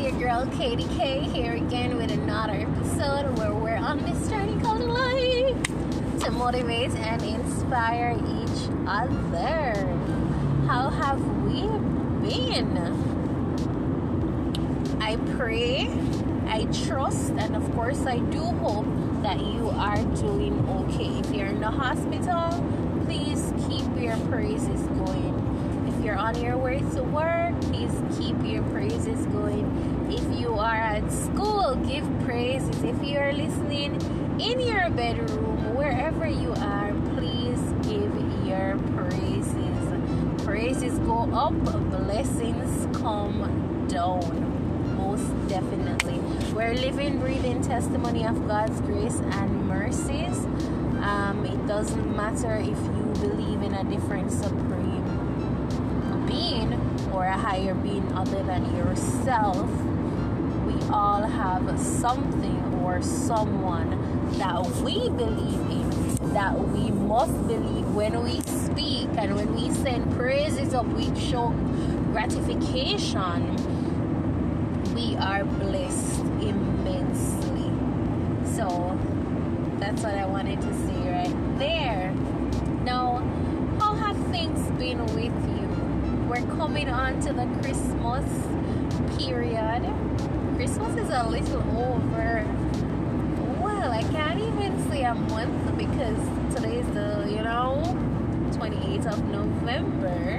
your girl Katie K here again with another episode where we're on this journey called life to motivate and inspire each other. How have we been? I pray, I trust, and of course, I do hope that you are doing okay. If you're in the hospital, please keep your praises going you're on your way to work, please keep your praises going. If you are at school, give praises. If you are listening in your bedroom, wherever you are, please give your praises. Praises go up, blessings come down. Most definitely. We're living, breathing testimony of God's grace and mercies. Um, it doesn't matter if you believe in a different being or a higher being other than yourself, we all have something or someone that we believe in, that we must believe when we speak and when we send praises up, we show gratification. We are blessed immensely. So that's what I wanted to say right there. We're on to the Christmas period. Christmas is a little over. Well, I can't even say a month because today is the, you know, 28th of November.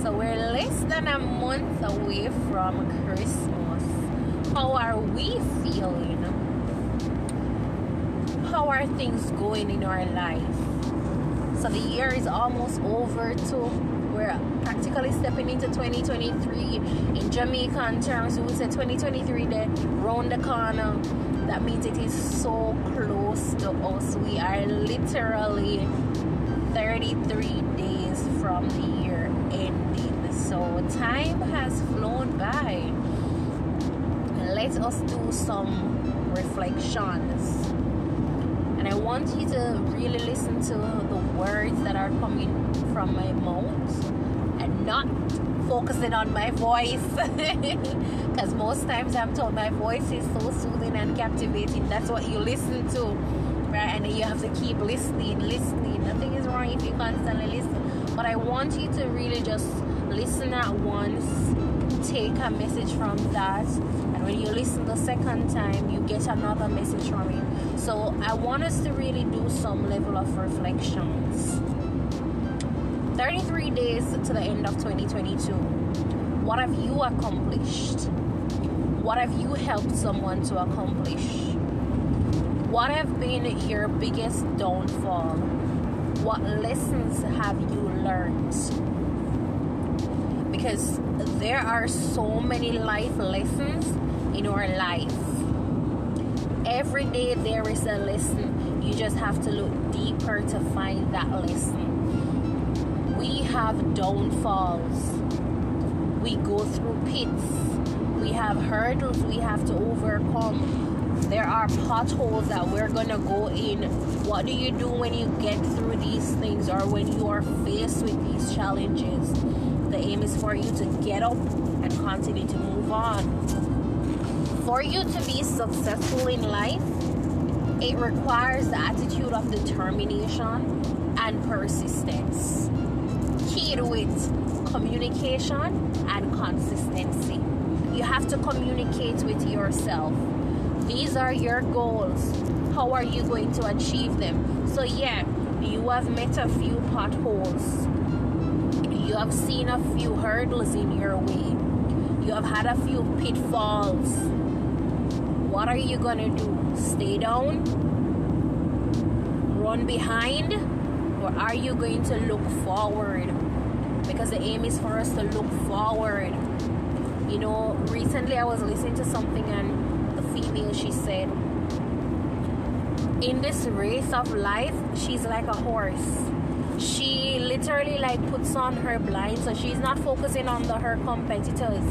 So we're less than a month away from Christmas. How are we feeling? How are things going in our life? So the year is almost over too we're practically stepping into 2023 in Jamaican terms. We would say 2023 then round the corner. That means it is so close to us. We are literally 33 days from the year ending. So time has flown by. Let us do some reflections. And I want you to really listen to the words that are coming from my mouth and not focusing on my voice. Because most times I'm told my voice is so soothing and captivating. That's what you listen to. Right? And you have to keep listening, listening. Nothing is wrong if you constantly listen. But I want you to really just listen at once, take a message from that, and when you listen the second time, you get another message from it. So I want us to really do some level of reflections. 33 days to the end of 2022. What have you accomplished? What have you helped someone to accomplish? What have been your biggest downfall? What lessons have you learned? Because there are so many life lessons in our life. Every day there is a lesson. You just have to look deeper to find that lesson. We have downfalls. We go through pits. We have hurdles we have to overcome. There are potholes that we're gonna go in. What do you do when you get through these things or when you are faced with these challenges? The aim is for you to get up and continue to move on for you to be successful in life, it requires the attitude of determination and persistence. Key to it communication and consistency. You have to communicate with yourself. These are your goals. How are you going to achieve them? So, yeah, you have met a few potholes, you have seen a few hurdles in your way, you have had a few pitfalls what are you gonna do? Stay down? Run behind? Or are you going to look forward? Because the aim is for us to look forward. You know, recently I was listening to something and the female she said, in this race of life, she's like a horse. She literally like puts on her blind so she's not focusing on the her competitors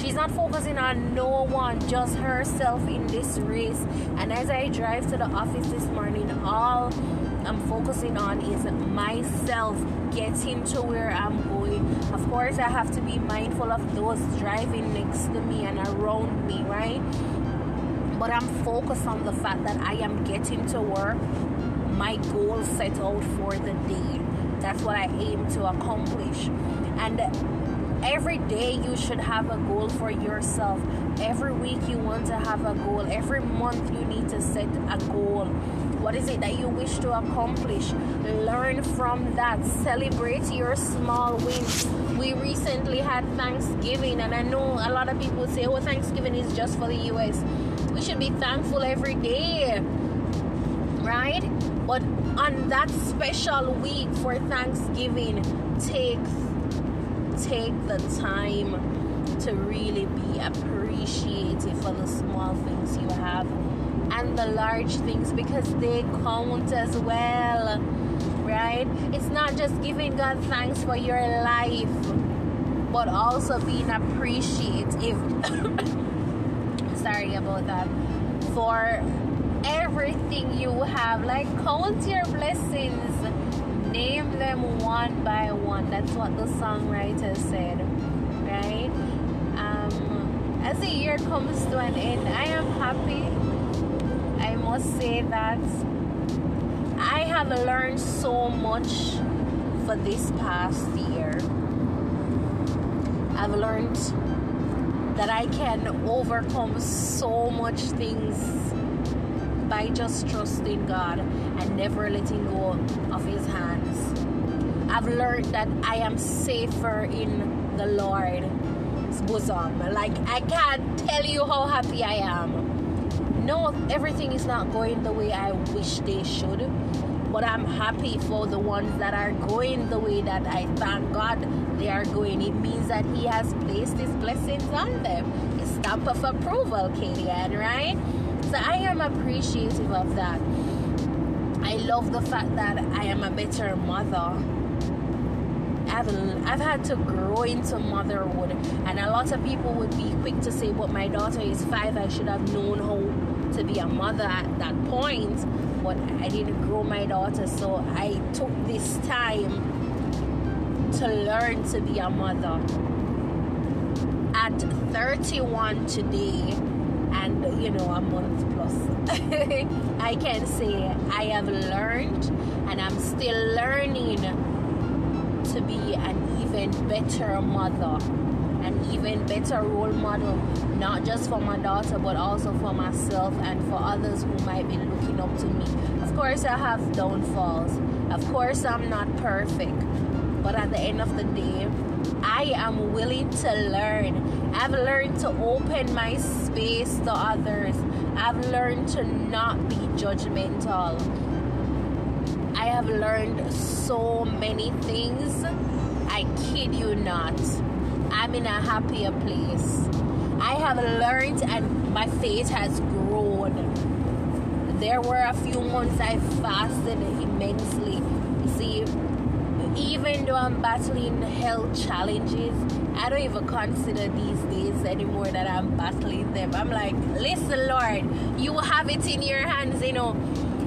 She's not focusing on no one, just herself in this race. And as I drive to the office this morning, all I'm focusing on is myself getting to where I'm going. Of course, I have to be mindful of those driving next to me and around me, right? But I'm focused on the fact that I am getting to work, my goal set out for the day. That's what I aim to accomplish. And every day you should have a goal for yourself. Every week you want to have a goal. Every month you need to set a goal. What is it that you wish to accomplish? Learn from that. Celebrate your small wins. We recently had Thanksgiving, and I know a lot of people say, oh, Thanksgiving is just for the US. We should be thankful every day, right? But on that special week for Thanksgiving, take take the time to really be appreciative for the small things you have and the large things because they count as well right it's not just giving god thanks for your life but also being appreciative sorry about that for everything you have like count your blessings name them one by one. That's what the songwriter said, right? Um, as the year comes to an end, I am happy. I must say that I have learned so much for this past year. I've learned that I can overcome so much things by just trusting God and never letting go of His hands. I've learned that I am safer in the Lord's bosom. Like, I can't tell you how happy I am. No, everything is not going the way I wish they should, but I'm happy for the ones that are going the way that I thank God they are going. It means that He has placed His blessings on them. His stamp of approval, Katie right? So I am appreciative of that. I love the fact that I am a better mother. I've, I've had to grow into motherhood, and a lot of people would be quick to say, But my daughter is five, I should have known how to be a mother at that point. But I didn't grow my daughter, so I took this time to learn to be a mother. At 31 today, and you know a month plus. I can say i have learned and i'm still learning to be an even better mother an even better role model not just for my daughter but also for myself and for others who might be looking up to me. Of course i have downfalls. Of course i'm not perfect. But at the end of the day I am willing to learn. I've learned to open my space to others. I've learned to not be judgmental. I have learned so many things. I kid you not. I'm in a happier place. I have learned and my faith has grown. There were a few months I fasted immensely. Even though I'm battling health challenges, I don't even consider these days anymore that I'm battling them. I'm like, listen, Lord, you have it in your hands, you know.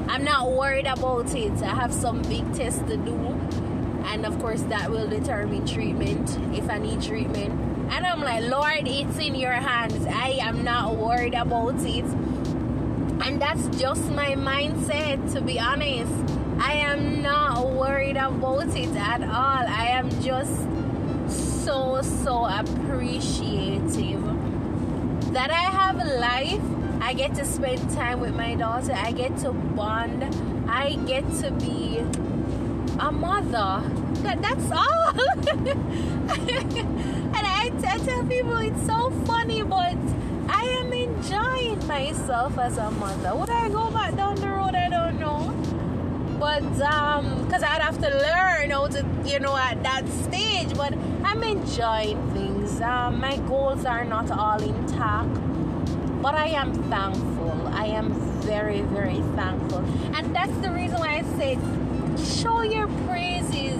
I'm not worried about it. I have some big tests to do, and of course, that will determine treatment if I need treatment. And I'm like, Lord, it's in your hands. I am not worried about it. And that's just my mindset, to be honest. I am not worried about it at all. I am just so, so appreciative that I have life. I get to spend time with my daughter. I get to bond. I get to be a mother. That, that's all. and I, I tell people it's so funny, but I am enjoying myself as a mother. Would I go back down the road? I don't know but um because i'd have to learn how to you know at that stage but i'm enjoying things. Um, my goals are not all intact but i am thankful. I am very very thankful. And that's the reason why i say show your praises.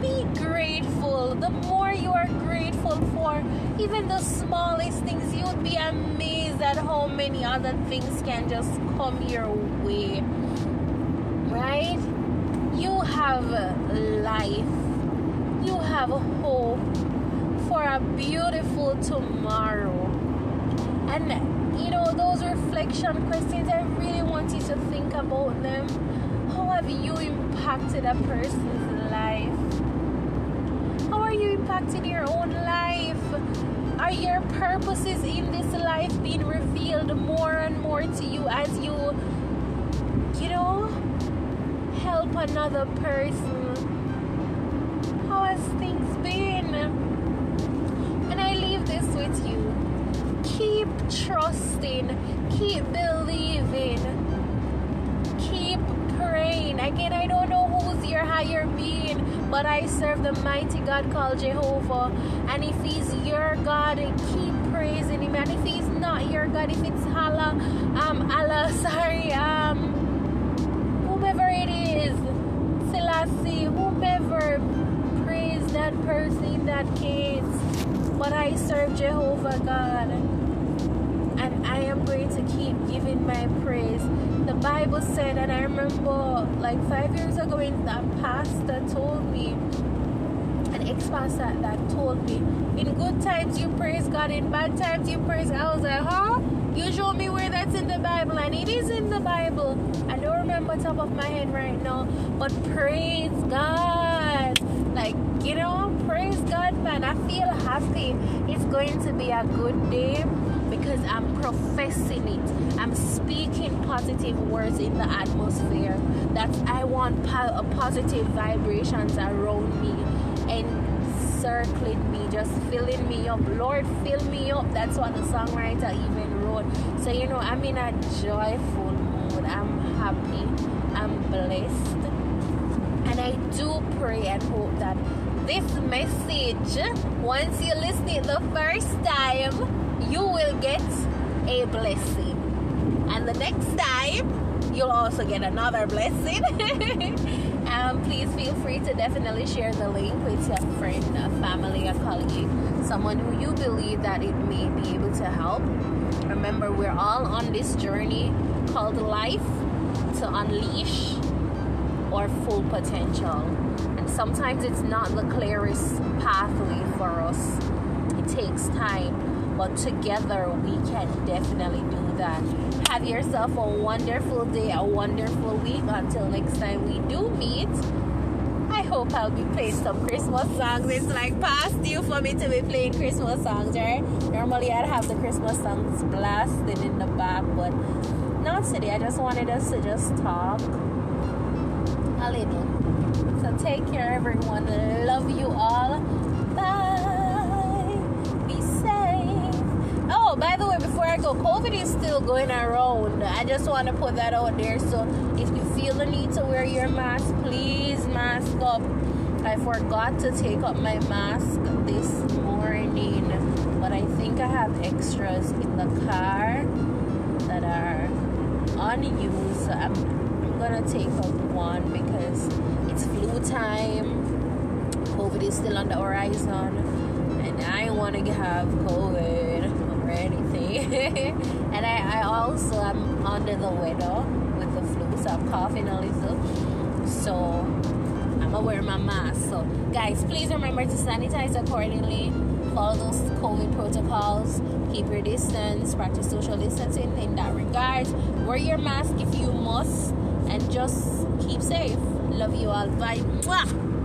Be grateful. The more you are grateful for even the smallest things you'd be amazed at how many other things can just come your way right? You have life you have hope for a beautiful tomorrow. And you know, those reflection questions, I really want you to think about them. How have you impacted a person's life? How are you impacting your own life? Are your purposes in this life being revealed more and more to you as you, you know, help another person? How has things been? And I leave this with you. Keep trusting, keep believing, keep praying. Again, I don't know who's your higher being but I serve the mighty God called Jehovah. And if He's your God, keep praising Him. And if He's not your God, if it's Allah, um, Allah, sorry, um, that person in that case. But I serve Jehovah God. And I am going to keep giving my praise. The Bible said, and I remember like five years ago, when that pastor told me, an ex pastor that told me, in good times you praise God, in bad times you praise God. I was like, huh? You show me where that's in the Bible, and it is in the Bible. I don't remember top of my head right now, but praise God. Like, you know, praise God, man. I feel happy. It's going to be a good day because I'm professing it. I'm speaking positive words in the atmosphere. That I want po- uh, positive vibrations around me and circling me, just filling me up. Lord, fill me up. That's what the songwriter even wrote. So, you know, I'm in a joyful mood. I'm happy. I'm blessed. And I do pray and hope that this message, once you listen it the first time, you will get a blessing. And the next time, you'll also get another blessing. um, please feel free to definitely share the link with your friend, a family, a colleague, someone who you believe that it may be able to help. Remember, we're all on this journey called life to unleash our full potential. And sometimes it's not the clearest pathway for us. It takes time but together we can definitely do that. Have yourself a wonderful day, a wonderful week. Until next time we do meet. I hope I'll be playing some Christmas songs. It's like past due for me to be playing Christmas songs, right? Normally I'd have the Christmas songs blasted in the back, but not today. I just wanted us to just talk a little. So take care, everyone. Love you all. Bye. Be safe. Oh, by the way, before I go, COVID is still going around. I just want to put that out there. So if you feel the need to wear your mask, please mask up. I forgot to take up my mask this morning, but I think I have extras in the car that are unused. So I'm, I'm gonna take up one because it's flu time. COVID is still on the horizon, and I want to have COVID or anything. and I, I also am under the weather with the flu, so I'm coughing a little. So I'm gonna wear my mask. So guys, please remember to sanitize accordingly. Follow those COVID protocols. Keep your distance. Practice social distancing in that regard. Wear your mask if you must, and just keep safe. Love you all. Bye. Mwah!